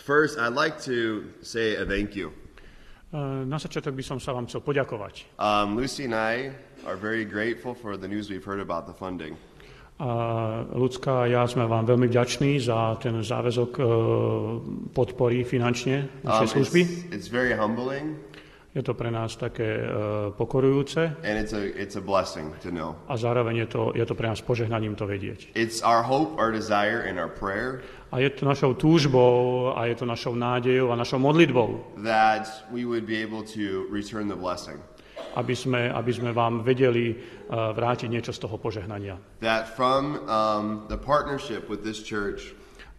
First, I'd like to say a thank you. Uh, Na začiatok by som sa vám chcel poďakovať. Um, Lucy and I are very grateful for the news we've heard about the funding. A ľudská a ja sme vám veľmi vďační za ten záväzok uh, podpory finančne našej Um, služby. it's, it's very humbling Je to pre nás také uh, pokorujúce and it's a it's a blessing to know. a zároveň je to, je to pre nás požehnaním to vedieť. It's our hope, our desire, and our prayer A je to našou túžbou a je to našou nádejou a našou modlitbou, that we would be able to return the blessing. aby sme, aby sme vám vedeli uh, vrátiť niečo z toho požehnania. That from um, the partnership with this church,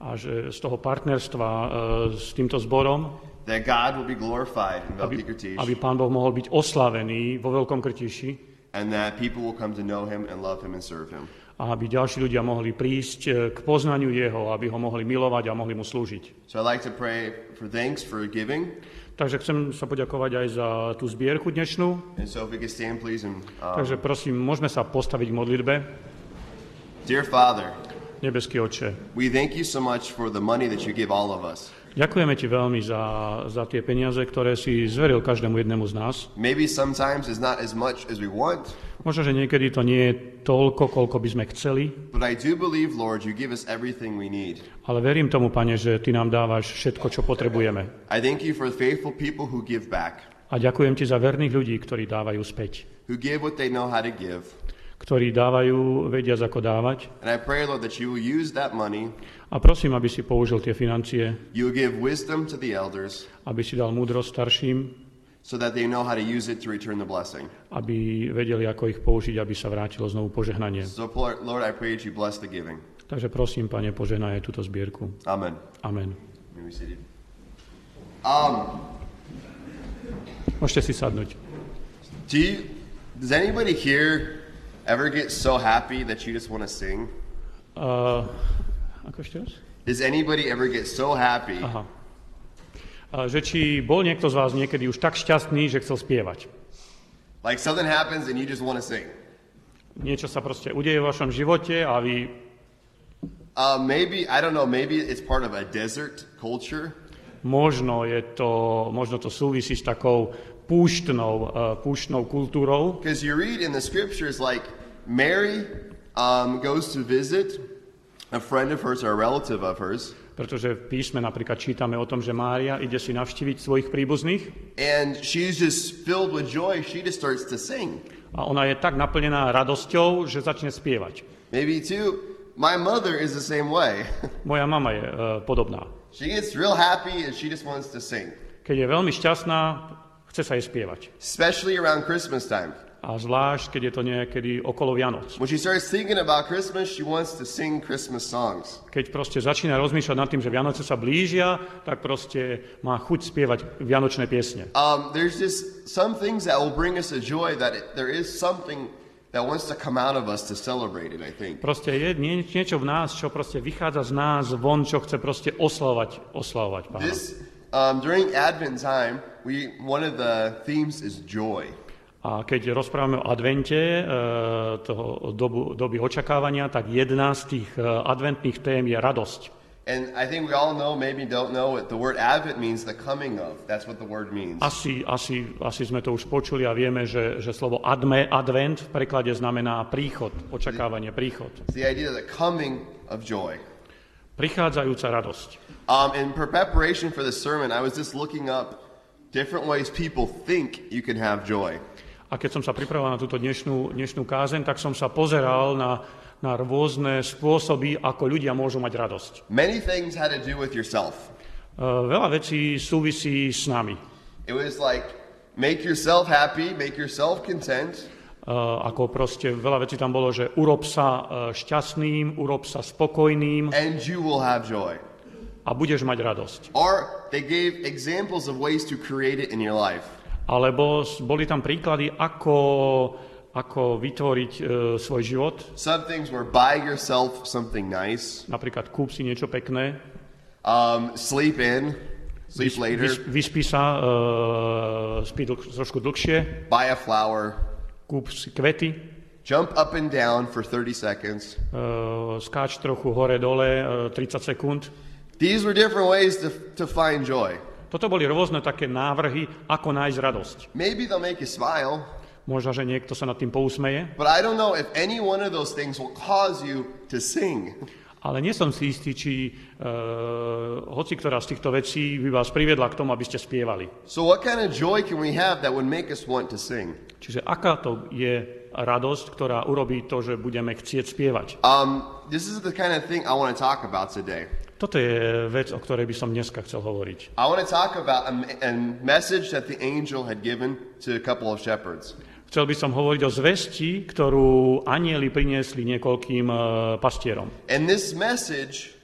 A že z toho partnerstva uh, s týmto zborom that God will be glorified in aby, aby Pán Boh mohol byť oslavený vo Veľkom Krtiši and that people will come to know Him and love Him and serve Him. A aby ďalší ľudia mohli prísť eh, k poznaniu Jeho, aby ho mohli milovať a mohli mu slúžiť. So I'd like to pray for thanks for giving. Takže chcem sa poďakovať aj za tú zbierku dnešnú. And so if we could stand, please. And um, Takže prosím, môžeme sa postaviť k modlitbe. dear Father, Nebeský oče, we thank you so much for the money that you give all of us. Ďakujeme ti veľmi za, za tie peniaze, ktoré si zveril každému jednému z nás. Maybe sometimes it's not as much as we want, Možno, že niekedy to nie je toľko, koľko by sme chceli, but I do believe, Lord, you give us everything we need. ale verím tomu, Pane, že Ty nám dávaš všetko, čo potrebujeme. I thank you for faithful people who give back, A ďakujem Ti za verných ľudí, ktorí dávajú späť. who give what they know how to give. Ktorí dávajú, vedia, ako dávať. And I pray, Lord, that you will use that money, A prosím, aby si použil tie financie, you will give wisdom to the elders aby si dal múdrosť starším, so that they know how to use it to return the blessing. aby vedeli, ako ich použiť, aby sa vrátilo znovu požehnanie. So, Lord, I pray that you bless the giving. Takže prosím, Pane, požehnaj aj túto zbierku. Amen. Amen. Um, Môžete si sadnúť. do you, does anybody here ever get so happy that you just want to sing? Uh, ako ešte raz? Does anybody ever get so happy Aha. A že či bol niekto z vás niekedy už tak šťastný, že chcel spievať. like something happens and you just want to sing? Niečo sa proste udeje v vašom živote a vy Uh, maybe I don't know. Maybe it's part of a desert culture. možno, je to, možno to súvisí s takou púštnou, uh, púštnou kultúrou, Because you read in the scriptures, like Mary um, goes to visit a friend of hers or a relative of hers, pretože v písme napríklad čítame o tom, že Mária ide si navštíviť svojich príbuzných and she's just filled with joy. She just starts to sing. a ona je tak naplnená radosťou, že začne spievať. Maybe too. My mother is the same way. Moja mama je uh, podobná. she gets real happy and she just wants to sing, Keď je veľmi šťastná, chce sa jej spievať. especially around Christmas time. A zvlášť, keď je to niekedy okolo Vianoc. When she starts thinking about Christmas, she wants to sing Christmas songs. Keď proste začína rozmýšľať nad tým, že Vianoce sa blížia, tak proste má chuť spievať vianočné piesne. Um, there's just some things that will bring us a joy that it, there is something that wants to come out of us to celebrate it, I think. Proste je nie, niečo v nás, čo proste vychádza z nás von, čo chce proste oslavovať, oslavovať Pána. This um, during Advent time, we one of the themes is joy. A keď rozprávame o advente, e, toho dobu, doby očakávania, tak jedna z tých e, adventných tém je radosť. And I think we all know, maybe don't know it. The word Advent means the coming of. That's what the word means. Asi, asi, asi sme to už počuli a vieme, že, že slovo adme, advent v preklade znamená príchod, očakávanie, príchod. It's the idea of the coming of joy. Prichádzajúca radosť. Um, in preparation for the sermon, I was just looking up different ways people think you can have joy. A keď som sa pripravoval na túto dnešnú, dnešnú kázeň, tak som sa pozeral na, na rôzne spôsoby, ako ľudia môžu mať radosť. Many things had to do with yourself. E, veľa vecí súvisí s nami. It was like make yourself happy, make yourself content, E, ako proste veľa vecí tam bolo, že urob sa e, šťastným, urob sa spokojným and you will have joy. a budeš mať radosť. Or they gave examples of ways to create it in your life. Alebo boli tam príklady, ako, ako vytvoriť e, svoj život. Some things were buy yourself something nice, Napríklad kúp si niečo pekné, um, sleep in, sleep later, vys, vyspí sa, e, spí dlh, trošku dlhšie, buy a flower, kúp si kvety, jump up and down for 30 seconds, e, skáč trochu hore-dole, e, 30 sekúnd, These were different ways to, to find joy. Toto boli rôzne také návrhy, ako nájsť radosť. Maybe they'll make you smile, Možno, že niekto sa nad tým pousmeje, but I don't know if any one of those things will cause you to sing. ale nie som si istý, či uh, hoci ktorá z týchto vecí by vás priviedla k tomu, aby ste spievali. So, what kind of joy can we have that would make us want to sing? Čiže aká to je radosť, ktorá urobí to, že budeme chcieť spievať. Um, this is the kind of thing I want to talk about today. Toto je vec, o ktorej by som dneska chcel hovoriť. I want to talk about a, a message that the angel had given to a couple of shepherds. Chcel by som hovoriť o zvesti, ktorú anieli priniesli niekoľkým uh, pastierom. And this message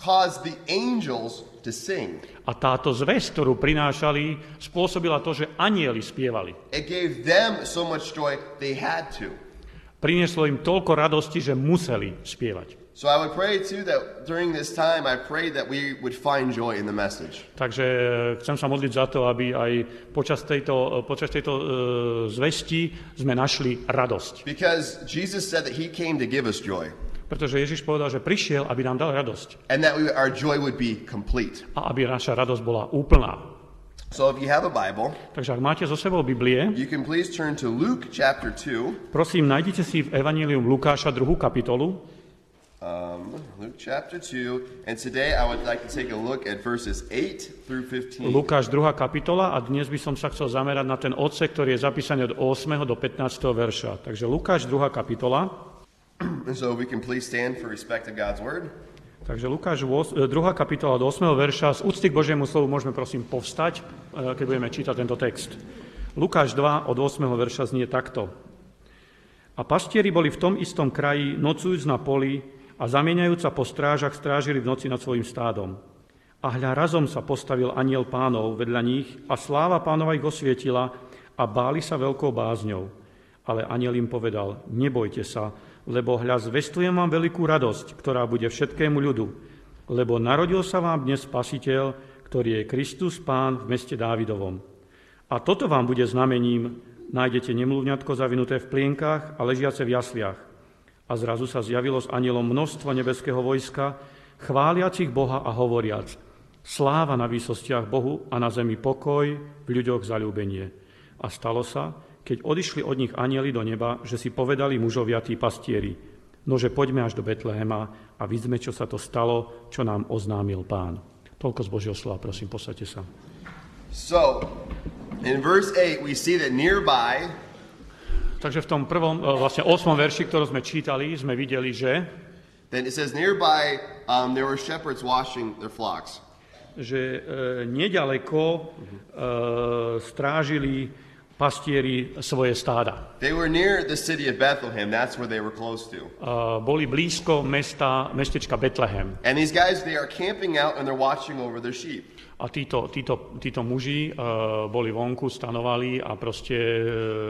caused the angels to sing. A táto zväz, ktorú prinášali, spôsobila to, že anieli spievali. It gave them so much joy they had to. Prinieslo im toľko radosti, že museli spievať. So I would pray too that during this time, I pray that we would find joy in the message. Takže e, chcem sa modliť za to, aby aj počas tejto, e, počas tejto uh, zvesti sme našli radosť. Because Jesus said that He came to give us joy Pretože Ježiš povedal, že prišiel, aby nám dal radosť. and that we, our joy would be complete. A aby naša radosť bola úplná. So if you have a Bible, Takže ak máte so sebou Biblie, you can please turn to Luke chapter 2. prosím, nájdite si v Evangelium Lukáša druhú kapitolu. Um, Luke chapter 2. And today I would like to take a look at verses 8 through 15. Lukáš 2. kapitola a dnes by som sa chcel zamerať na ten odsek, ktorý je zapísaný od 8. do 15. verša. Takže Lukáš 2. kapitola. So we can please stand for respect of God's word. Takže Lukáš 2. kapitola od 8. verša. Z úcty k Božiemu slovu môžeme prosím povstať, e, keď budeme čítať tento text. Lukáš 2 od 8. verša znie takto. A pastieri boli v tom istom kraji, nocujúc na poli a zamieňajúca po strážach strážili v noci nad svojim stádom. A hľa razom sa postavil aniel pánov vedľa nich a sláva pánova ich osvietila a báli sa veľkou bázňou. Ale aniel im povedal, nebojte sa, lebo hľa zvestujem vám veľkú radosť, ktorá bude všetkému ľudu. Lebo narodil sa vám dnes spasiteľ, ktorý je Kristus Pán v meste Dávidovom. A toto vám bude znamením, nájdete nemluvňatko zavinuté v plienkách a ležiace v jasliach. A zrazu sa zjavilo s anielom množstvo nebeského vojska, chváliacich Boha a hovoriac, sláva na výsostiach Bohu a na zemi pokoj, v ľuďoch zalúbenie. A stalo sa, keď odišli od nich anieli do neba, že si povedali mužovia tí pastieri, nože poďme až do Betlehema a vidíme, čo sa to stalo, čo nám oznámil pán. Toľko z Božieho slova, prosím, posaďte sa. So, in verse 8, we see that nearby Takže v tom prvom, e, vlastne 8. verši, ktorú sme čítali, sme videli, že, Then it says, nearby um, there were shepherds washing their flocks. že e, nedaleko e, strážili pastieri svoje stáda. They were near the city of Bethlehem. That's where they were close to. E, boli blízko mesta, mestečka Betlehem. And these guys, they are camping out and they're watching over their sheep. A títo, títo, títo muži e, boli vonku, stanovali a proste e,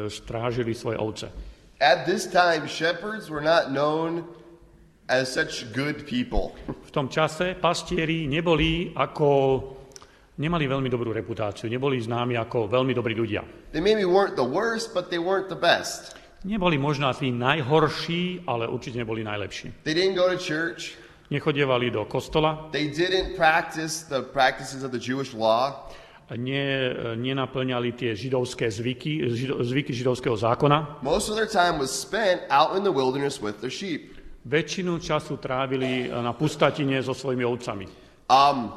strážili svoje ovce. At this time, shepherds were not known as such good people. V tom čase pastieri neboli ako, nemali veľmi dobrú reputáciu, neboli známi ako veľmi dobrí ľudia. They maybe weren't the worst, but they weren't the best. Neboli možno tí najhorší, ale určite neboli najlepší. They didn't go to church. Nechodievali do kostola, They didn't practice the practices of the Jewish law. ne, nenaplňali tie židovské zvyky, žido, zvyky židovského zákona. Most of their time was spent out in the wilderness with their sheep. Väčšinu času trávili na pustatine so svojimi ovcami. Um,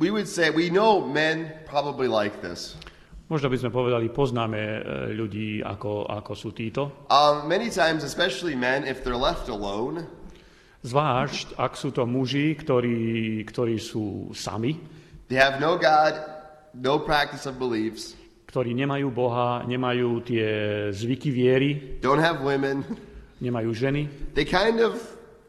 we would say we know men probably like this. Možno by sme povedali, poznáme e, ľudí, ako, ako sú títo. Um, many times, especially men, if they're left alone, Zvlášť, ak sú to muži, ktorí, ktorí sú sami, they have no God, no practice of beliefs, ktorí nemajú Boha, nemajú tie zvyky viery, don't have women. nemajú ženy, They kind of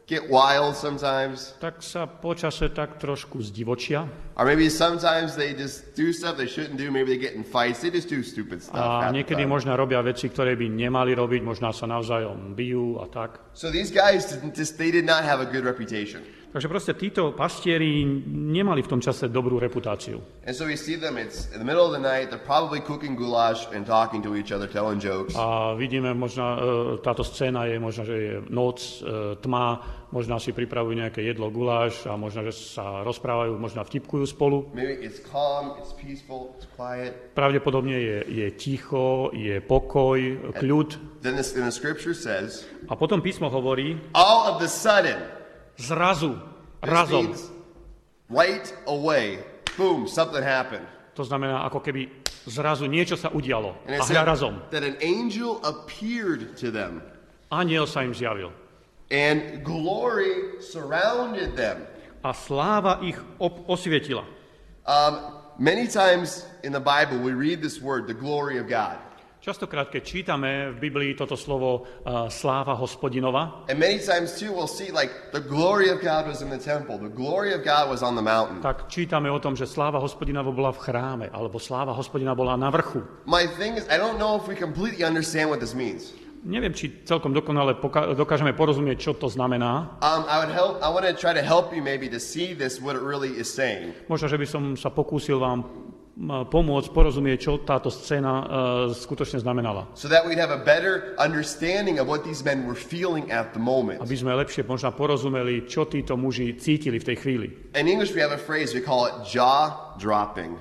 get wild sometimes, tak sa počase tak trošku zdivočia or maybe sometimes they just do stuff they shouldn't do. Maybe they get in fights. They just do stupid stuff. a niekedy možno robia veci, ktoré by nemali robiť, možno sa navzájom bijú a tak. So these guys didn't just they did not have a good reputation. Takže proste títo pastieri nemali v tom čase dobrú reputáciu. And so we see them, it's in the middle of the night, they're probably cooking goulash and talking to each other, telling jokes. A vidíme, možno e, táto scéna je možno, že je noc, e, tma, možno si pripravujú nejaké jedlo, guláš a možno, že sa rozprávajú, možno vtipkujú spolu. Maybe it's calm, it's peaceful, it's quiet. Pravdepodobne je, je ticho, je pokoj, kľud. Then, this, then the scripture says, A potom písmo hovorí, all of the sudden, zrazu, razom. right away, boom, something happened. To znamená, ako keby zrazu niečo sa udialo. A hľa razom. that an angel appeared to them, Aniel sa im zjavil. and glory surrounded them. A sláva ich osvietila. Um, many times in the Bible, we read this word, the glory of God. Častokrát, keď čítame v Biblii toto slovo uh, sláva hospodinova, And many times, too, we'll see like the glory of God was in the temple, the glory of God was on the mountain. tak čítame o tom, že sláva hospodinova bola v chráme, alebo sláva hospodina bola na vrchu. My thing is, I don't know if we completely understand what this means. Neviem, či celkom dokonale poka- dokážeme porozumieť, čo to znamená. Um, I would help. I want to try to help you maybe to see this, what it really is saying. Možno, že by som sa pokúsil vám pomôcť porozumieť, čo táto scéna uh, skutočne znamenala. So that we'd have a better understanding of what these men were feeling at the moment. Aby sme lepšie možno porozumeli, čo títo muži cítili v tej chvíli. In English, we have a phrase, we call it jaw dropping.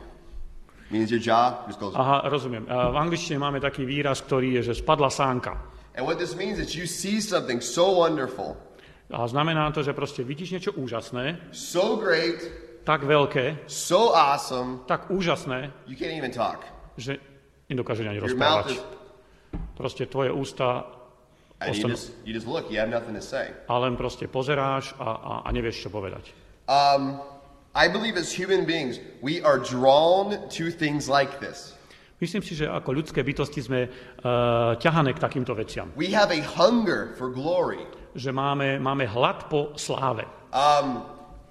Means your jaw just goes. Aha, rozumiem. Uh, v angličtine máme taký výraz, ktorý je, že spadla sánka. And what this means is you see something so wonderful, A znamená to, že proste vidíš niečo úžasné, so great, tak veľké, so awesome, tak úžasné, you can't even talk. že nedokáže ani Your rozprávať. is, Proste tvoje ústa Ostanú- a len proste pozeráš a, a, a nevieš, čo povedať. Um, I believe as human beings, we are drawn to things like this. Myslím si, že ako ľudské bytosti sme uh, ťahané k takýmto veciam. We have a hunger for glory. Že máme, máme hlad po sláve. Um,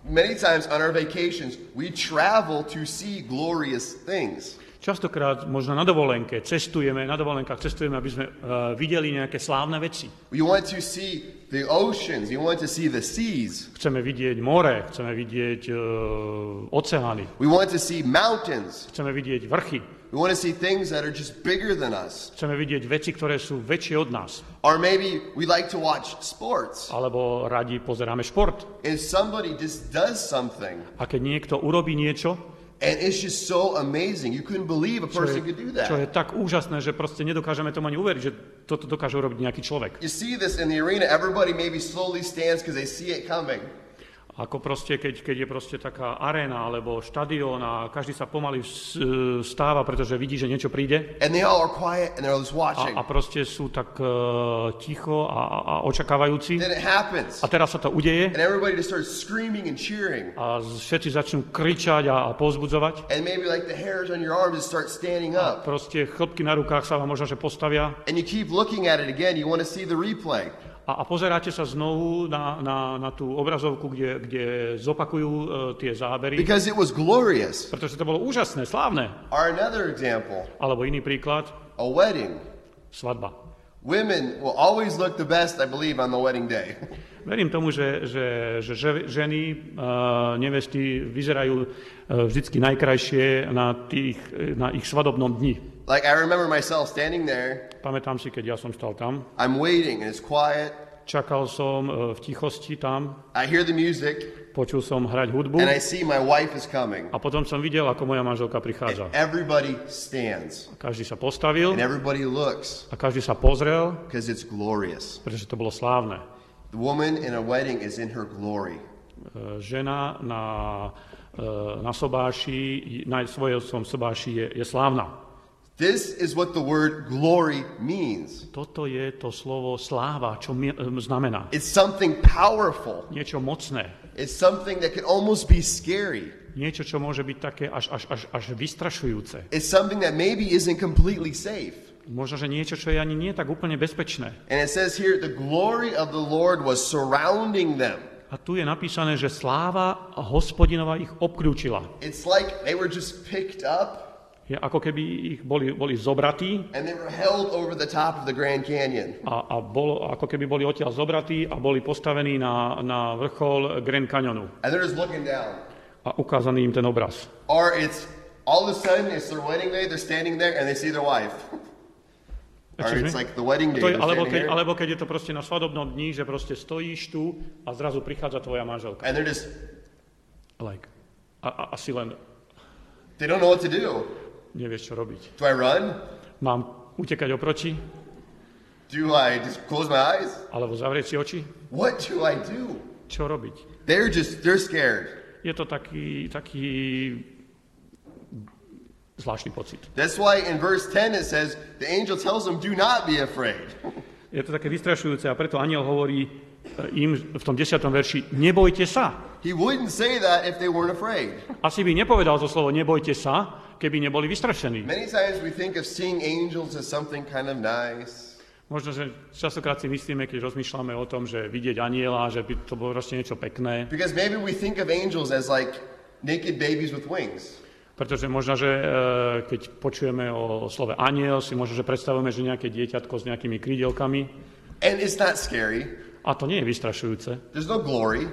many times on our vacations, we travel to see glorious things. Častokrát možno na dovolenke cestujeme, na dovolenkách cestujeme, aby sme uh, videli nejaké slávne veci. We want to see the oceans, we want to see the seas, Chceme vidieť more, chceme vidieť uh, oceány, we want to see mountains, chceme vidieť vrchy, we want to see things that are just bigger than us. chceme vidieť veci, ktoré sú väčšie od nás. Or maybe we like to watch sports, Alebo radi pozeráme šport. and somebody just does something, A keď niekto urobí niečo, and it's just so amazing. You couldn't believe a person je, could do čo je that. tak úžasné, že proste nedokážeme tomu ani uveriť, že toto dokáže urobiť nejaký človek. You see this in the arena, everybody maybe slowly stands because they see it coming. Ako proste, keď, keď je proste taká aréna alebo štadión a každý sa pomaly s- stáva, pretože vidí, že niečo príde And they all are quiet and they're just watching. a, a proste sú tak uh, ticho a, a, a očakávajúci. Then it happens. A teraz sa to udeje And everybody just starts screaming and cheering. a všetci začnú kričať a, a pozbudzovať. And maybe like the hairs on your arms start standing up. Proste chlopky na rukách sa vám možno, že postavia And you keep looking at it again. You want to see the replay. A, a pozeráte sa znovu na, na, na tú obrazovku, kde, kde zopakujú uh, tie zábery, Because it was glorious. pretože to bolo úžasné, slávne. Or another example Alebo iný príklad, a wedding. svadba. Women will always look the best, I believe, on the wedding day. Verím tomu, že, že, že že- ženy, uh, nevesty vyzerajú uh, vždycky najkrajšie na, tých, na ich svadobnom dni. Like, I remember myself standing there. Pamätám si, keď ja som stal tam, I'm waiting and it's quiet. čakal som uh, v tichosti tam, I hear the music počul som hrať hudbu and I see my wife is coming. a potom som videl, ako moja manželka prichádza. Everybody stands Každý sa postavil and everybody looks a každý sa pozrel, because it's glorious. pretože to bolo slávne. The woman in a wedding is in her glory. Uh, Žena na, uh, na sobáši, na svojom sobáši je, je slávna. This is what the word glory means. Toto je to slovo sláva, čo mi, um, znamená. It's something powerful. Niečo mocné. It's something that can almost be scary. Niečo, čo môže byť také až, až, až, až vystrašujúce. It's something that maybe isn't completely safe. Možno, že niečo, čo je ani nie tak úplne bezpečné. And it says here, the glory of the Lord was surrounding them. A tu je napísané, že sláva hospodinova ich obklúčila. It's like they were just picked up Je ako keby ich boli, boli zobratí and they were held over the top of the Grand Canyon. a, a bolo, ako keby boli odtiaľ zobratí a boli postavení na, na vrchol Grand Canyonu And they're just looking down. a ukázaný im ten obraz. Or it's all of a sudden it's their wedding day, they're standing there and they see their wife. Or it's like the wedding day. To je, alebo, keď, alebo keď je to proste na svadobnom dni, že proste stojíš tu a zrazu prichádza tvoja manželka. and they're just Like. A, a, asi len they don't know what to do. Nevieš, čo robiť. Do I run? Mám utekať oproti? Do I just close my eyes? Alebo zavrieť si oči? What do I do? Čo robiť? They're just they're scared. Je to taký, taký zvláštny pocit. That's why in verse 10 it says the angel tells them, "Do not be afraid." Je to také vystrašujúce a preto aniel hovorí e, im v tom 10. verši, nebojte sa. He wouldn't say that if they weren't afraid. Asi by nepovedal to slovo nebojte sa, keby neboli vystrašení. Many times we think of seeing angels as something kind of nice. Možno, že častokrát si myslíme, keď rozmýšľame o tom, že vidieť aniela, že by to bolo proste niečo pekné, Because maybe we think of angels as like naked babies with wings. pretože možno, že e, keď počujeme o slove aniel, si možno, že predstavujeme, že nejaké dieťatko s nejakými krídelkami, And it's not scary. a to nie je vystrašujúce, There's no glory.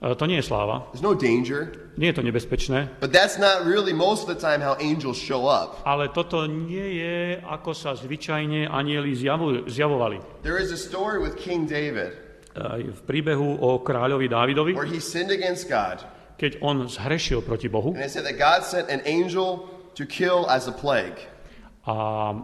E, to nie je sláva, There's no danger. nie je to nebezpečné, But that's not really most of the time how angels show up. ale toto nie je, ako sa zvyčajne anieli zjavujú, zjavovali. There is a story with King David E, v príbehu o kráľovi Dávidovi, where he sinned against God. keď on zhrešil proti Bohu And it said that God sent an angel to kill as a plague. a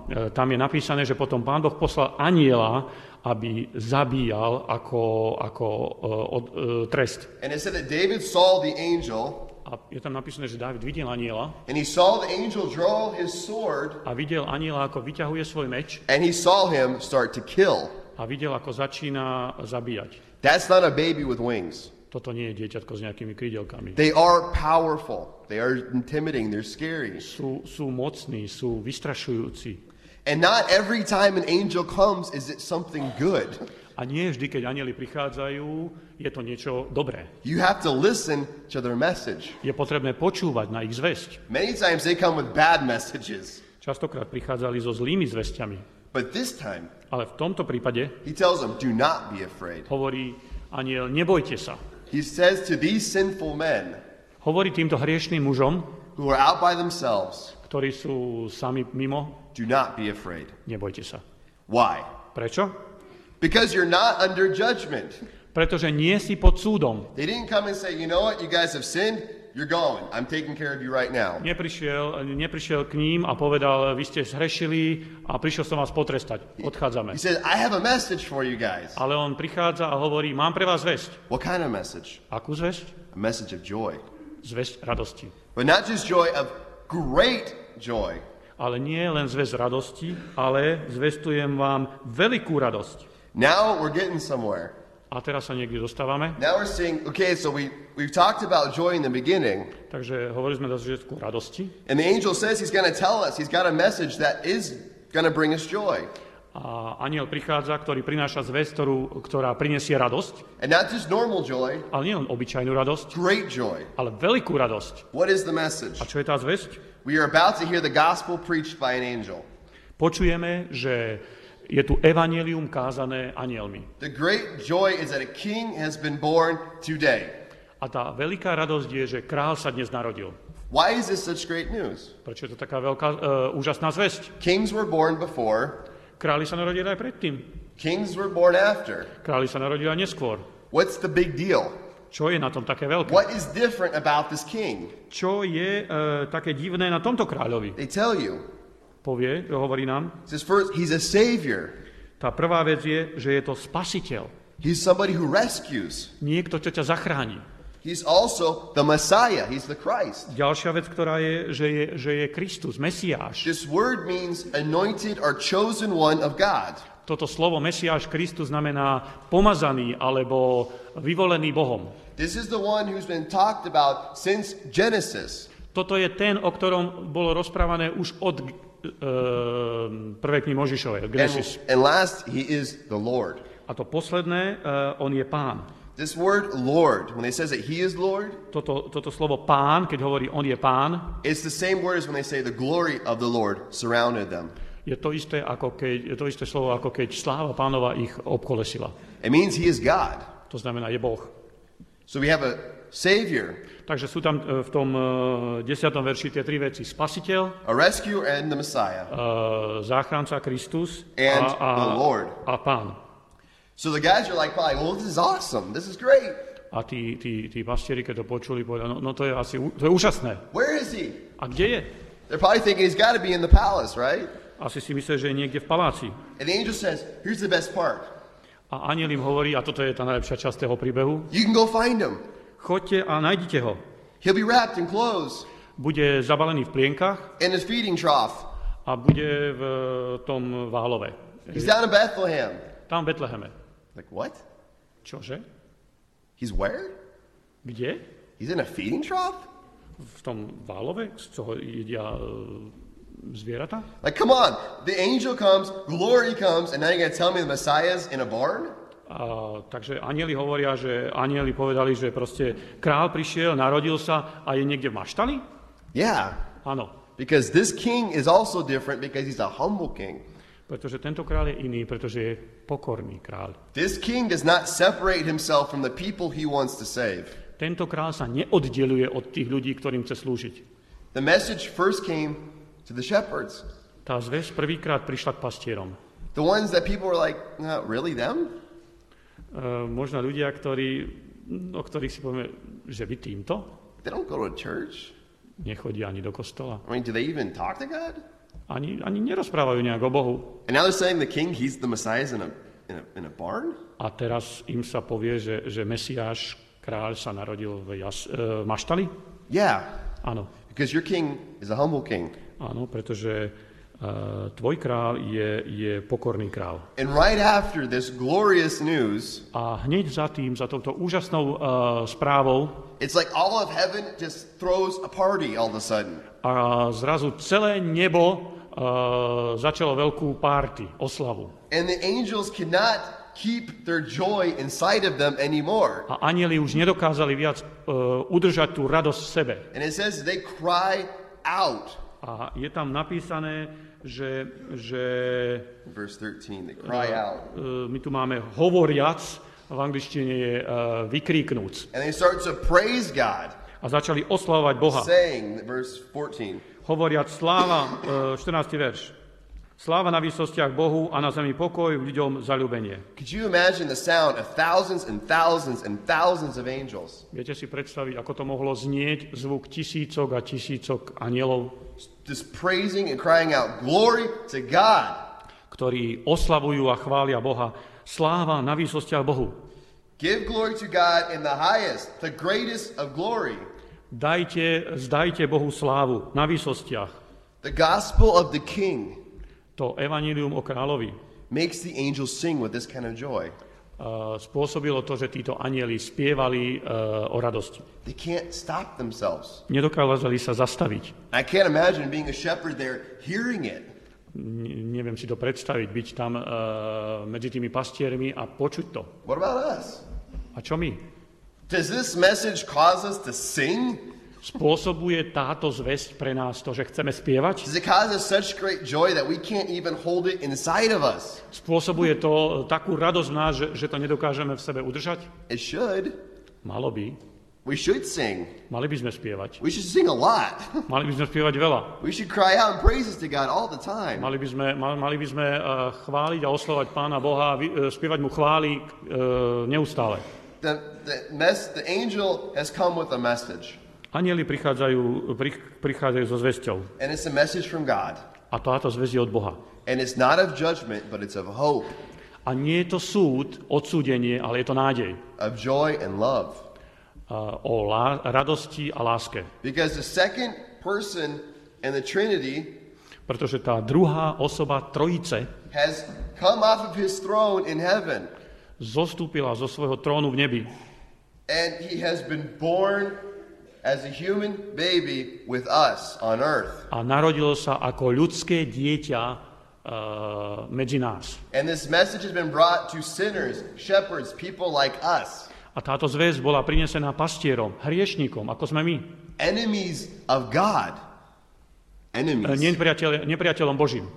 e, tam je napísané, že potom pán Boh poslal aniela, aby zabíjal ako, ako e, od, e, trest. And it said that David saw the angel, A je tam napísané, že Dávid videl aniela and he saw the angel draw his sword, a videl aniela, ako vyťahuje svoj meč and he saw him start to kill. a videl, ako začína zabíjať. That's not a baby with wings. Toto nie je dieťatko s nejakými krydelkami. They are powerful. They are intimidating. They're scary. Sú, sú mocní, sú vystrašujúci. And not every time an angel comes is it something good. A nie vždy, keď anieli prichádzajú, je to niečo dobré. You have to listen to their message. Je potrebné počúvať na ich zväzť. Many times they come with bad messages. Častokrát prichádzali so zlými zväzťami. But this time, Ale v tomto prípade he tells them, do not be afraid. hovorí aniel, nebojte sa. He says to these sinful men Hovorí týmto hriešným mužom, who are out by themselves, ktorí sú sami mimo, do not be afraid. nebojte sa. Why? Prečo? Because you're not under judgment. Pretože nie si pod súdom. They didn't come and say, you know what, you guys have sinned, you're going. I'm taking care of you right now. Neprišiel, neprišiel k ním a povedal, vy ste zhrešili a prišiel som vás potrestať. Odchádzame. He said, I have a message for you guys. Ale on prichádza a hovorí, mám pre vás zväzť. What kind of message? Akú zväzť? A message of joy. Zväzť radosti. But not just joy, of great joy. Ale nie len zväzť radosti, ale zvestujem vám veľkú radosť. Now we're getting somewhere. A teraz sa niekde dostávame. Now we're seeing, okay, so we, we've talked about joy in the beginning. Takže hovorili sme do začiatku radosti. And the angel says he's going to tell us, he's got a message that is going to bring us joy. A aniel prichádza, ktorý prináša zväzť, ktorú, ktorá prinesie radosť. And not just normal joy, Ale nie len obyčajnú radosť, great joy. ale veľkú radosť. What is the message? A čo je tá zväzť? We are about to hear the gospel preached by an angel. Počujeme, že je tu evanelium kázané anielmi. The great joy is that a king has been born today. A tá veľká radosť je, že král sa dnes narodil. Why is this such great news? Prečo je to taká veľká, uh, úžasná zväzť? Kings were born before, Králi sa narodili aj predtým. kings were born after. Králi sa narodili aj neskôr. What's the big deal? Čo je na tom také veľké? What is different about this king? Čo je uh, také divné na tomto kráľovi? They tell you. Povie, hovorí nám. Says first, he's a savior. Tá prvá vec je, že je to spasiteľ. He's somebody who rescues. Niekto, čo ťa zachráni. He's also the Messiah. He's the Christ. Ďalšia vec, ktorá je, že je, že je Kristus, Mesiáš. This word means anointed or chosen one of God. Toto slovo Mesiáš Kristus znamená pomazaný alebo vyvolený Bohom. This is the one who's been talked about since Genesis. Toto je ten, o ktorom bolo rozprávané už od e, prvej knihy Možišovej, And, Genesis. and last, he is the Lord. A to posledné, e, on je pán. This word Lord, when they says that he is Lord, Toto, toto slovo pán, keď hovorí on je pán, it's the same word as when they say the glory of the Lord surrounded them. je to isté, ako keď, je to isté slovo, ako keď sláva pánova ich obkolesila. It means he is God. To znamená, je Boh. So we have a Savior, Takže sú tam e, v tom e, 10. verši tie tri veci. Spasiteľ, a rescuer, and the Messiah. e, záchranca Kristus And a, a, the Lord. a pán. So the guys are like, probably, well, this is awesome. This is great. A tí, tí, tí pastieri, keď to počuli, povedali, no, no to je asi to je úžasné. Where is he? A kde je? They're probably thinking he's got to be in the palace, right? Asi si myslí, že je niekde v paláci. And the angel says, here's the best part. A aniel im hovorí, a toto je tá najlepšia časť toho príbehu, You can go find him. choďte a nájdite ho. He'll be wrapped in clothes Bude zabalený v plienkach in his feeding trough. a bude v tom válove. He's down in Bethlehem. Tam v Betleheme. Like, what? Čože? He's where? Kde? He's in a feeding trough? V tom válove, z čoho jedia e, zvieratá? Like, come on. The angel comes, glory comes, and now you're going to tell me the Messiah's in a barn? A, takže anieli hovoria, že anieli povedali, že proste král prišiel, narodil sa a je niekde v maštali? Yeah. Áno, Because this king is also different because he's a humble king. pretože tento král je iný, pretože je pokorný král. This king does not separate himself from the people he wants to save. Tento král sa neoddeluje od tých ľudí, ktorým chce slúžiť. The message first came to the shepherds, Tá zväz prvýkrát prišla k pastierom. the ones that people were like, not really them? E, možno ľudia, ktorí, o ktorých si povieme, že vy týmto They don't go to church. nechodia ani do kostola. I mean, do they even talk to God? Ani, ani nerozprávajú nejak o Bohu. And now they're saying the king, he's the Messiah, is in a, in a, in a barn? A teraz im sa povie, že, že Mesiáš, kráľ, sa narodil v, jas, e, v maštali? Yeah, Áno, because your king is a humble king. áno, pretože e, tvoj král je, je pokorný král. And right after this glorious news, A hneď za tým, za touto úžasnou e, správou, it's like all of heaven just throws a party all of a sudden. a zrazu celé nebo e, začalo veľkú párty, oslavu. And the angels cannot keep their joy inside of them anymore. A anieli už nedokázali viac e, udržať tú radosť v sebe. And it says they cry out. A je tam napísané, že, že Verse 13, they cry out. e, my tu máme hovoriac, v angličtine je e, vykríknúc. And they start to praise God, A začali oslavovať Boha. saying, verse 14, Hovoriac sláva, e, 14. verš. Sláva na výsostiach Bohu a na zemi pokoj, ľuďom zaľúbenie. Could you imagine the sound of thousands and thousands and thousands of angels Viete si predstaviť, ako to mohlo znieť zvuk tisícok a tisícok anielov, just praising and crying out, Glory to God? ktorí oslavujú a chvália Boha. Sláva na výsostiach Bohu. Give glory to God in the highest, the greatest of glory. Dajte, zdajte Bohu slávu na výsostiach. The gospel of the King To evanílium o kráľovi makes the angels sing with this kind of joy. uh, spôsobilo to, že títo anieli spievali uh, o radosti. They can't stop themselves. Nedokázali sa zastaviť. I can't imagine being a shepherd there hearing it. N- neviem si to predstaviť, byť tam uh, medzi tými pastiermi a počuť to. What about us? A čo my? Does this message cause us to sing? Spôsobuje táto zväzť pre nás to, že chceme spievať? Does it cause us such great joy that we can't even hold it inside of us? Spôsobuje to takú radosť v nás, že, že to nedokážeme v sebe udržať? It should. Malo by. We should sing. Mali by sme spievať. We should sing a lot. Mali by sme spievať veľa. we should cry out praises to God all the time. Mali by sme, mal- mali by sme uh, chváliť a oslovať Pána Boha uh, spievať mu chvály uh, neustále. The, the, mess, the angel has come with a message, Anieli prichádzajú, prich, prichádzajú so zväzťou. and it's a message from God. A táto zväzť je od Boha. And it's not of judgment, but it's of hope, A nie je to súd, odsúdenie, ale je to nádej. of joy and love. Uh, o lá- radosti a láske. Because the second person in the Trinity Pretože tá druhá osoba Trojice has come off of his throne in heaven, zostúpila zo svojho trónu v nebi and he has been born as a human baby with us on earth. a narodilo sa ako ľudské dieťa uh, medzi nás. And this message has been brought to sinners, shepherds, people like us. A táto zväzť bola prinesená pastierom, hriešnikom, ako sme my. enemies of God. E, Enemies. Nepriateľ, nepriateľom Božím.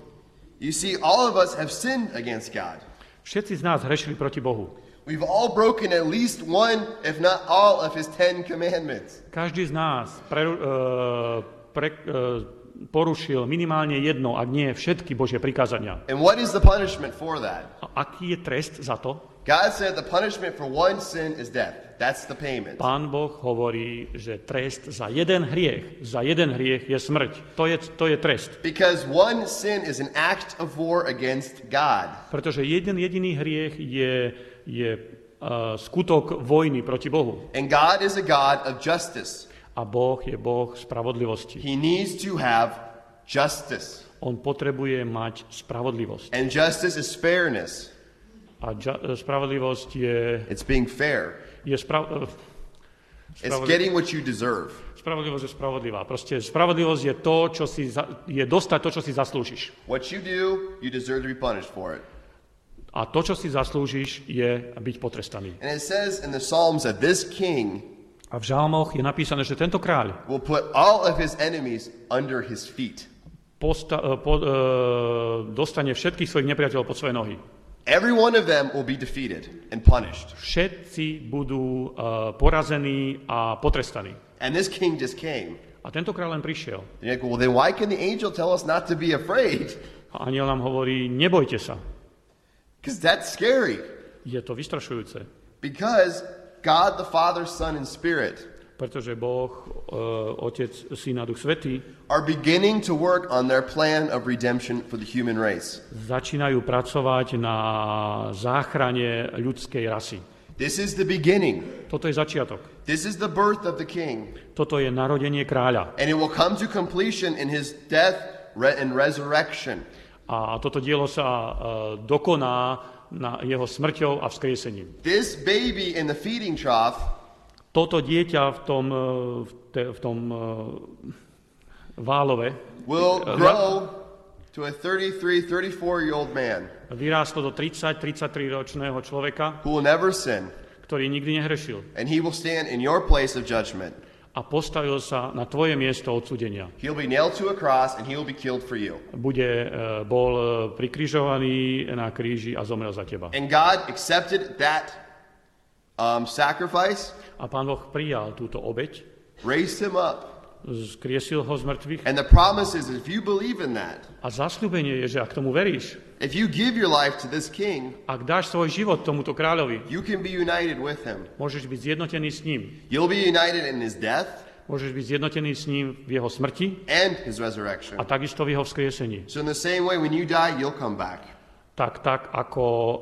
You see, all of us have sinned against God. Všetci z nás hrešili proti Bohu. We've all broken at least one, if not all, of His Ten Commandments. Každý z nás pre, uh, pre, uh, porušil minimálne jedno, ak nie všetky Božie prikázania. And what is the punishment for that? A aký je trest za to? God said the punishment for one sin is death. That's the payment. Pán Boh hovorí, že trest za jeden hriech, za jeden hriech je smrť. To je, to je trest. Because one sin is an act of war against God. Pretože jeden jediný hriech je, je uh, skutok vojny proti Bohu. And God is a God of justice. A Boh je Boh spravodlivosti. He needs to have justice. On potrebuje mať spravodlivosť. And justice is fairness. A ža- spravodlivosť je, It's being fair. je sprav- uh, It's getting what you deserve. Spravodlivosť je spravodlivá. Proste spravodlivosť je to, čo si za, je dostať to, čo si zaslúžiš. What you do, you deserve to be punished for it. A to, čo si zaslúžiš, je byť potrestaný. And it says in the Psalms that this king A v žalmoch je napísané, že tento kráľ will put all of his enemies under his feet. posta- e, po, e, dostane všetkých svojich nepriateľov pod svoje nohy. Every one of them will be defeated and punished. Všetci budú e, porazení a potrestaní. And this king just came. A tento kráľ len prišiel. And like, well, then why can the angel tell us not to be afraid? A aniel nám hovorí, nebojte sa. Because that's scary. Je to vystrašujúce, Because God the Father, Son, and Spirit pretože Boh, e, Otec, Syn a Duch Svetý are beginning to work on their plan of redemption for the human race. začínajú pracovať na záchrane ľudskej rasy. This is the beginning. Toto je začiatok. This is the birth of the king. Toto je narodenie kráľa. And it will come to completion in his death and resurrection. A toto dielo sa e, dokoná na jeho smrťou a vzkriesením. This baby in the feeding trough Toto dieťa v tom, e, v te, v tom e, válove will Uh, grow to a 33, 34 year old man vyrástlo do 30-33 ročného človeka, who will never sin. ktorý nikdy nehrešil. And he will stand in your place of judgment. A postavil sa na tvoje miesto odsudenia. He'll be nailed to a cross and he will be killed for you. Bude, e, bol e, prikrižovaný na kríži a zomrel za teba. And God accepted that um, sacrifice, A pán Boh prijal túto obeď, raised him up. skriesil ho z mŕtvych And the promise is if you believe in that, a zasľúbenie je, že ak tomu veríš, if you give your life to this king, ak dáš svoj život tomuto kráľovi, you can be united with him. môžeš byť zjednotený s ním. You'll be united in his death Môžeš byť zjednotený s ním v jeho smrti and his resurrection. a takisto v jeho vzkriesení. So, in the same way, when you die, you'll come back. Tak, tak, ako uh,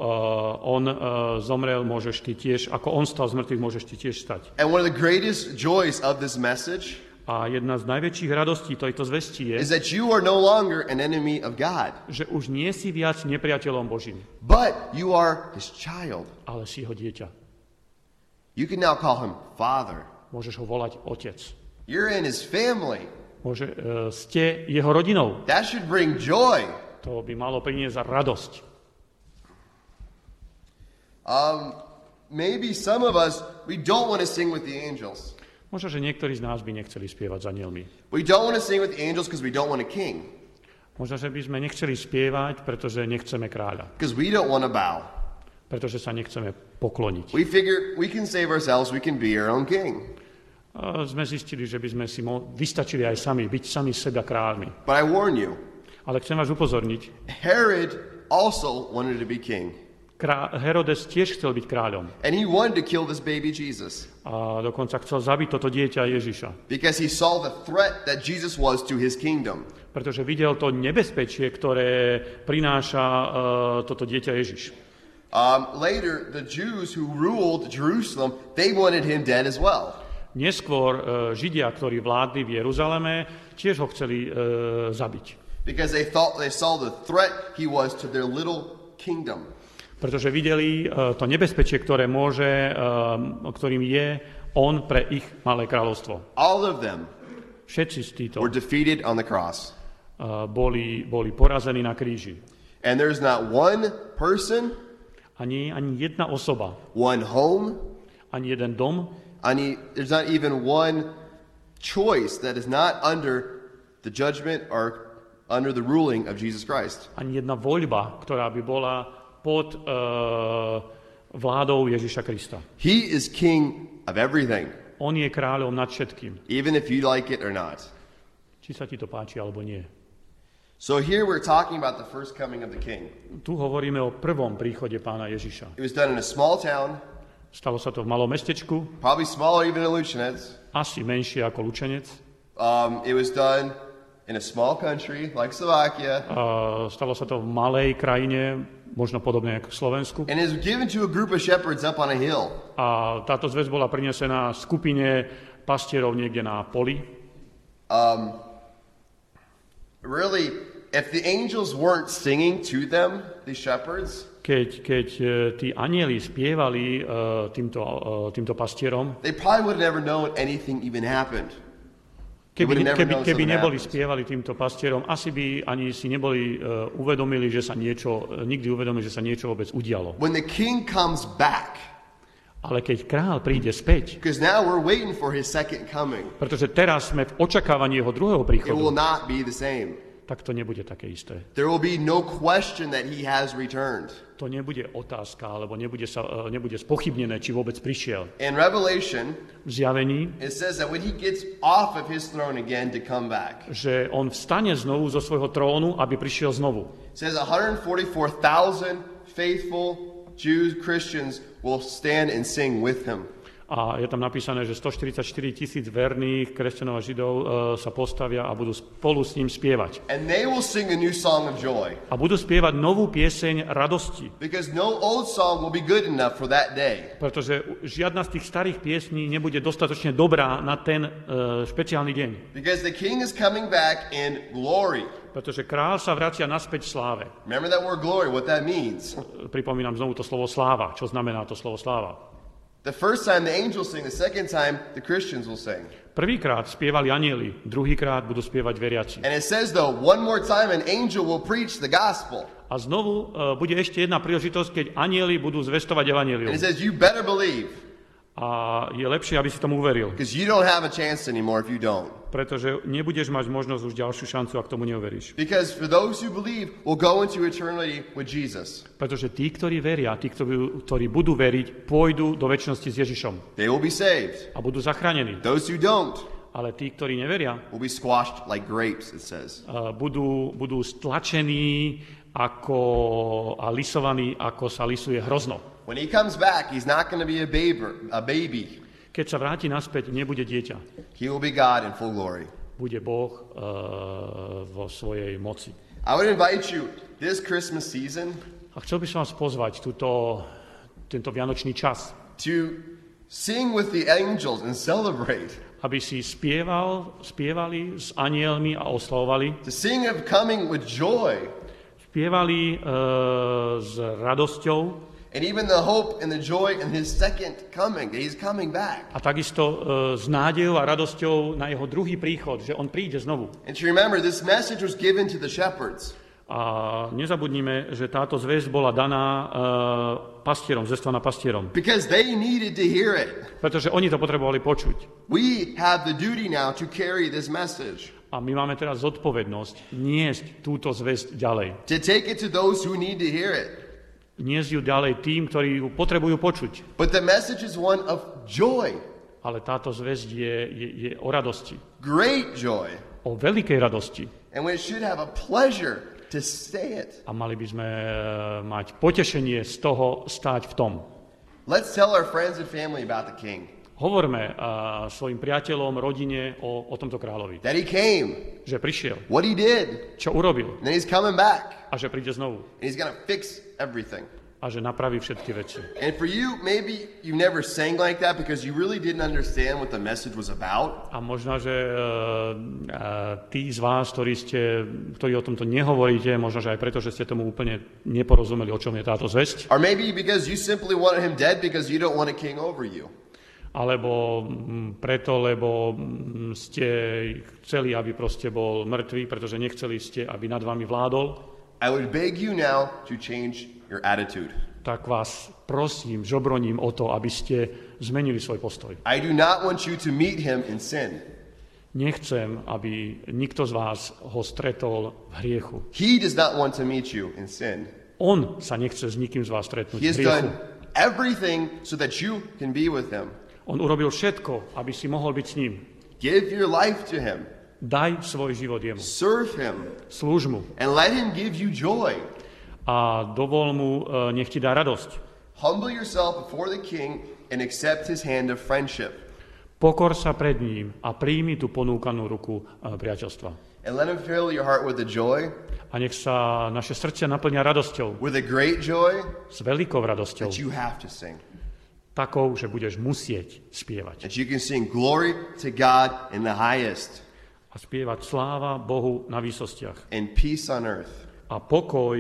on uh, zomrel, môžeš ty tiež, ako on stal z mŕtvych, môžeš ty tiež stať. And one of the greatest joys of this message A jedna z najväčších radostí tejto zvesti je, is that you are no longer an enemy of God, že už nie si viac nepriateľom Božím, but you are his child. ale si jeho dieťa. You can now call him Father. Môžeš ho volať otec. You're in his family. Môže, uh, ste jeho rodinou. That should bring joy. To by malo priniesť radosť. Um, maybe some of us, we don't want to sing with the angels. Možno, že niektorí z nás by nechceli spievať za anielmi. We don't want to sing with the angels because we don't want a king, Možno, že by sme nechceli spievať, pretože nechceme kráľa. because we don't want to bow. Pretože sa nechceme pokloniť. We figure we can save ourselves, we can be our own king. A sme zistili, že by sme si mo- vystačili aj sami, byť sami seba kráľmi. But I warn you, Ale chcem vás upozorniť, Herod also wanted to be king. Krá- Herodes tiež chcel byť kráľom. And he wanted to kill this baby Jesus A dokonca chcel zabiť toto dieťa Ježiša. because he saw the threat that Jesus was to his kingdom. Pretože videl to nebezpečie, ktoré prináša uh, toto dieťa Ježiš. Um, later, the Jews who ruled Jerusalem, they wanted him dead as well. Neskôr uh, Židia, ktorí vládli v Jeruzaleme, tiež ho chceli uh, zabiť. because they thought they saw the threat he was to their little kingdom. Pretože videli uh, to nebezpečie, ktoré môže, uh, ktorým je on pre ich malé kráľovstvo. All of them Všetci z týchto were defeated on the cross. uh, boli, boli porazení na kríži. And there's not one person, Ani, ani jedna osoba, one home, ani jeden dom, Ani, there's not even one choice that is not under the judgment or under the ruling of Jesus Christ. ani jedna voľba, ktorá by bola pod uh, vládou Ježiša Krista. He is king of everything, On je kráľom nad všetkým, even if you like it or not. či sa ti to páči alebo nie. So here we're talking about the first coming of the king. Tu hovoríme o prvom príchode pána Ježiša. It was done in a small town, Stalo sa to v malom mestečku, probably smaller even than Luchenetz. asi menšie ako Lučenec. Um, it was done in a small country like Slovakia, A stalo sa to v malej krajine, možno podobne ako v Slovensku. and is given to a group of shepherds up on a hill. A táto zväz bola prinesená skupine pastierov niekde na poli. Um, really, if the angels weren't singing to them, these shepherds, Keď, keď e, tí anieli spievali e, týmto, e, týmto pastierom, they probably would have never known anything even happened. Keby, keby, keby neboli spievali týmto pastierom, asi by ani si neboli e, uvedomili, že sa niečo, e, nikdy uvedomili, že sa niečo vôbec udialo. When the king comes back, Ale keď král príde späť, now we're for his coming, pretože teraz sme v očakávaní jeho druhého it will príchodu, not be the same. Tak to nebude také isté. There will be no question that he has returned. To nebude otázka, alebo nebude, sa, e, nebude spochybnené, či vôbec prišiel. In Revelation, V zjavení, it says that when he gets off of his throne again to come back, že on vstane znovu zo svojho trónu, aby prišiel znovu. it says 144,000 faithful Jews, Christians will stand and sing with him. A je tam napísané, že 144 tisíc verných kresťanov a židov e, sa postavia a budú spolu s ním spievať. And they will sing a new song of joy. A budú spievať novú pieseň radosti, Because no old song will be good enough for that day. pretože žiadna z tých starých piesní nebude dostatočne dobrá na ten e, špeciálny deň. Because the king is coming back in glory. Pretože král sa vracia naspäť v sláve. Remember that word glory, what that means. Pripomínam znovu to slovo sláva. Čo znamená to slovo sláva? The first time the angels sing, the second time the Christians will sing. Prvýkrát spievali anieli, druhýkrát budú spievať veriaci. And it says, though, one more time an angel will preach the gospel. A znovu e, bude ešte jedna príležitosť, keď anieli budú zvestovať And evanelium. it says, you better believe, A je lepšie, aby si tomu uveril. because you don't have a chance anymore if you don't. Pretože nebudeš mať možnosť už ďalšiu šancu, ak tomu neuveríš. Because for those who believe will go into eternity with Jesus. Pretože tí, ktorí veria, tí, ktorí, ktorí budú veriť, pôjdu do väčšnosti s Ježišom They will be saved. a budú zachránení. Those who don't Ale tí, ktorí neveria, will be squashed like grapes, it says. a budú, budú stlačení ako, a lisovaní, ako sa lisuje hrozno. When he comes back, he's not going to be a baby, a baby. Keď sa vráti naspäť, nebude dieťa. He will be God in full glory. Bude Boh e, vo svojej moci. I would invite you this Christmas season A chcel by som vás pozvať túto, tento vianočný čas, to sing with the angels and celebrate. aby si spieval, spievali s anielmi a oslavovali, To sing of coming with joy spievali e, s radosťou and even the hope and the joy in his second coming, that he's coming back. a takisto e, s nádejou a radosťou na jeho druhý príchod, že on príde znovu. And to remember, this message was given to the shepherds. A nezabudnime, že táto zväzť bola daná e, pastierom, zvestva pastierom, Because they needed to hear it. pretože oni to potrebovali počuť. We have the duty now to carry this message, A my máme teraz zodpovednosť niesť túto zväzť ďalej. to take it to those who need to hear it. Niesť ju ďalej tým, ktorí ju potrebujú počuť. But the message is one of joy, Ale táto zväzť je, je, je o radosti. great joy, O veľkej radosti. and we should have a pleasure to say it. A mali by sme e, mať potešenie z toho stáť v tom. Let's tell our friends and family about the King, Hovorme a, svojim priateľom, rodine o, o tomto kráľovi. that he came, Že prišiel, what he did, čo urobil and then he's coming back, a že príde znovu. and he's to fix everything. A že napraví všetky veci. And for you, maybe you never sang like that because you really didn't understand what the message was about. A možno, že e, e, tí z vás, ktorí, ste, ktorí o tomto nehovoríte, možno, že aj preto, že ste tomu úplne neporozumeli, o čom je táto zväzť, Or maybe because you simply wanted him dead because you don't want a king over you. Alebo mm, preto, lebo mm, ste chceli, aby proste bol mŕtvý, pretože nechceli ste, aby nad vami vládol, I would beg you now to change your attitude. tak vás prosím, žobroním o to, aby ste zmenili svoj postoj. I do not want you to meet him in sin. Nechcem, aby nikto z vás ho stretol v hriechu. He does not want to meet you in sin. On sa nechce s nikým z vás stretnúť He v has hriechu. done everything so that you can be with him. On urobil všetko, aby si mohol byť s ním. Give your life to him. Daj svoj život jemu. Serve him. Slúž mu And let him give you joy. a dovol mu, e, nech ti dá radosť. Humble yourself before the king and accept his hand of friendship. Pokor sa pred ním a príjmi tú ponúkanú ruku e, priateľstva. And let him fill your heart with a joy, A nech sa naše srdcia naplňa radosťou, with a great joy s veľkou radosťou, that you have to sing. Takou, že budeš musieť spievať. That you can sing glory to God in the highest A spievať sláva Bohu na výsostiach and peace on earth a pokoj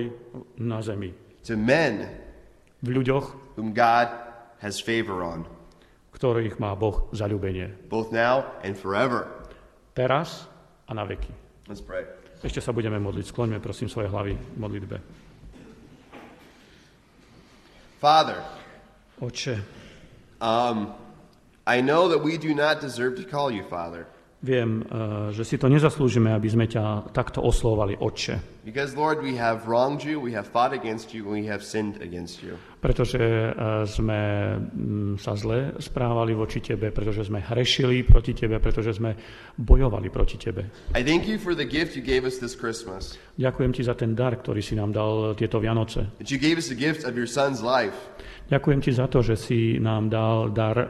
na zemi. to men V ľuďoch, whom God has favor on, ktorých má Boh zaľúbenie. both now and forever. Teraz a na veky. Let's pray. Ešte sa budeme modliť. Skloňme prosím svoje hlavy v modlitbe. Father, Oče, um, I know that we do not deserve to call you Father. viem, eh, že si to nezaslúžime, aby sme ťa takto oslovali Oče. Because, Lord, we have wronged you, we have fought against you, we have sinned against you. Pretože eh, sme mm, sa zle správali voči Tebe, pretože sme hrešili proti Tebe, pretože sme bojovali proti Tebe. I thank you for the gift you gave us this Christmas, Ďakujem Ti za ten dar, ktorý si nám dal tieto Vianoce. that you gave us the gift of your Son's life, Ďakujem Ti za to, že si nám dal dar eh,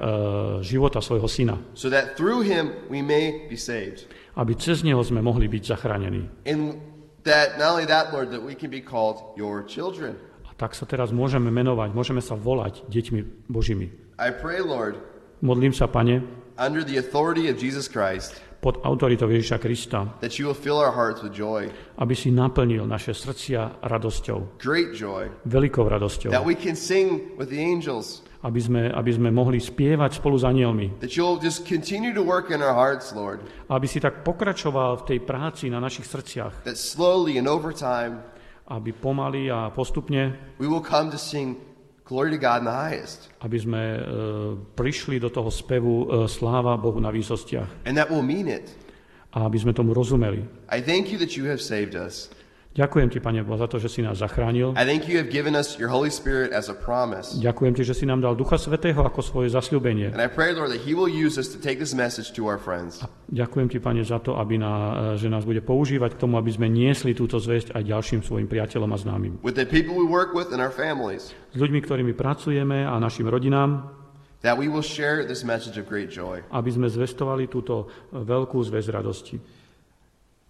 života svojho syna, so that through him we may be saved. aby cez neho sme mohli byť zachránení. And that, not only that, Lord, that we can be called your children. A tak sa teraz môžeme menovať, môžeme sa volať deťmi Božími. I pray, Lord, Modlím sa, Pane, under the authority of Jesus Christ, pod autoritou Ježiša Krista, that you will fill our hearts with joy, aby si naplnil naše srdcia radosťou, great joy, veľkou radosťou, that we can sing with the angels, aby sme, aby sme mohli spievať spolu s anielmi, that you'll just continue to work in our hearts, Lord, aby si tak pokračoval v tej práci na našich srdciach, that slowly and over time aby pomaly a postupne, we will come to sing glory to God in the highest, aby sme e, prišli do toho spevu e, sláva Bohu na výsostiach and that we'll mean it. a aby sme tomu rozumeli. I thank you that you have saved us. Ďakujem Ti, Pane Boh, za to, že si nás zachránil. I thank you have given us your Holy Spirit as a promise. Ďakujem Ti, že si nám dal Ducha Svetého ako svoje zasľúbenie. And I pray, Lord, that He will use us to take this message to our friends. Ďakujem Ti, Pane, za to, aby na, že nás bude používať k tomu, aby sme niesli túto zväzť aj ďalším svojim priateľom a známym. With the people we work with and our families, S ľuďmi, ktorými pracujeme a našim rodinám, that we will share this message of great joy. aby sme zvestovali túto veľkú zväzť radosti.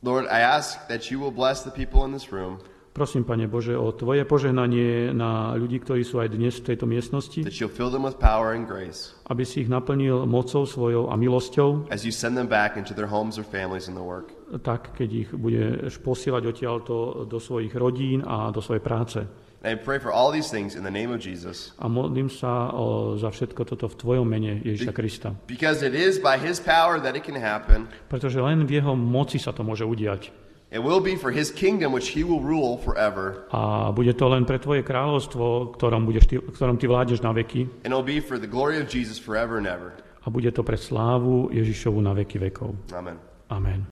Lord, I ask that you will bless the people in this room, Prosím, Pane Bože, o Tvoje požehnanie na ľudí, ktorí sú aj dnes v tejto miestnosti, that you'll fill them with power and grace aby si ich naplnil mocou svojou a milosťou, as you send them back into their homes or families in the work. tak, keď ich budeš posielať odtiaľto do svojich rodín a do svojej práce. And I pray for all these things in the name of Jesus, A modlím sa o, za všetko toto v Tvojom mene Ježiša Krista. because it is by His power that it can happen. Pretože len v Jeho moci sa to môže udiať. It will be for His kingdom, which He will rule forever, A bude to len pre Tvoje kráľovstvo, ktorom, budeš ty, ktorom Ty vládeš na veky. and it'll be for the glory of Jesus forever and ever. A bude to pre slávu Ježišovu na veky vekov. Amen. Amen.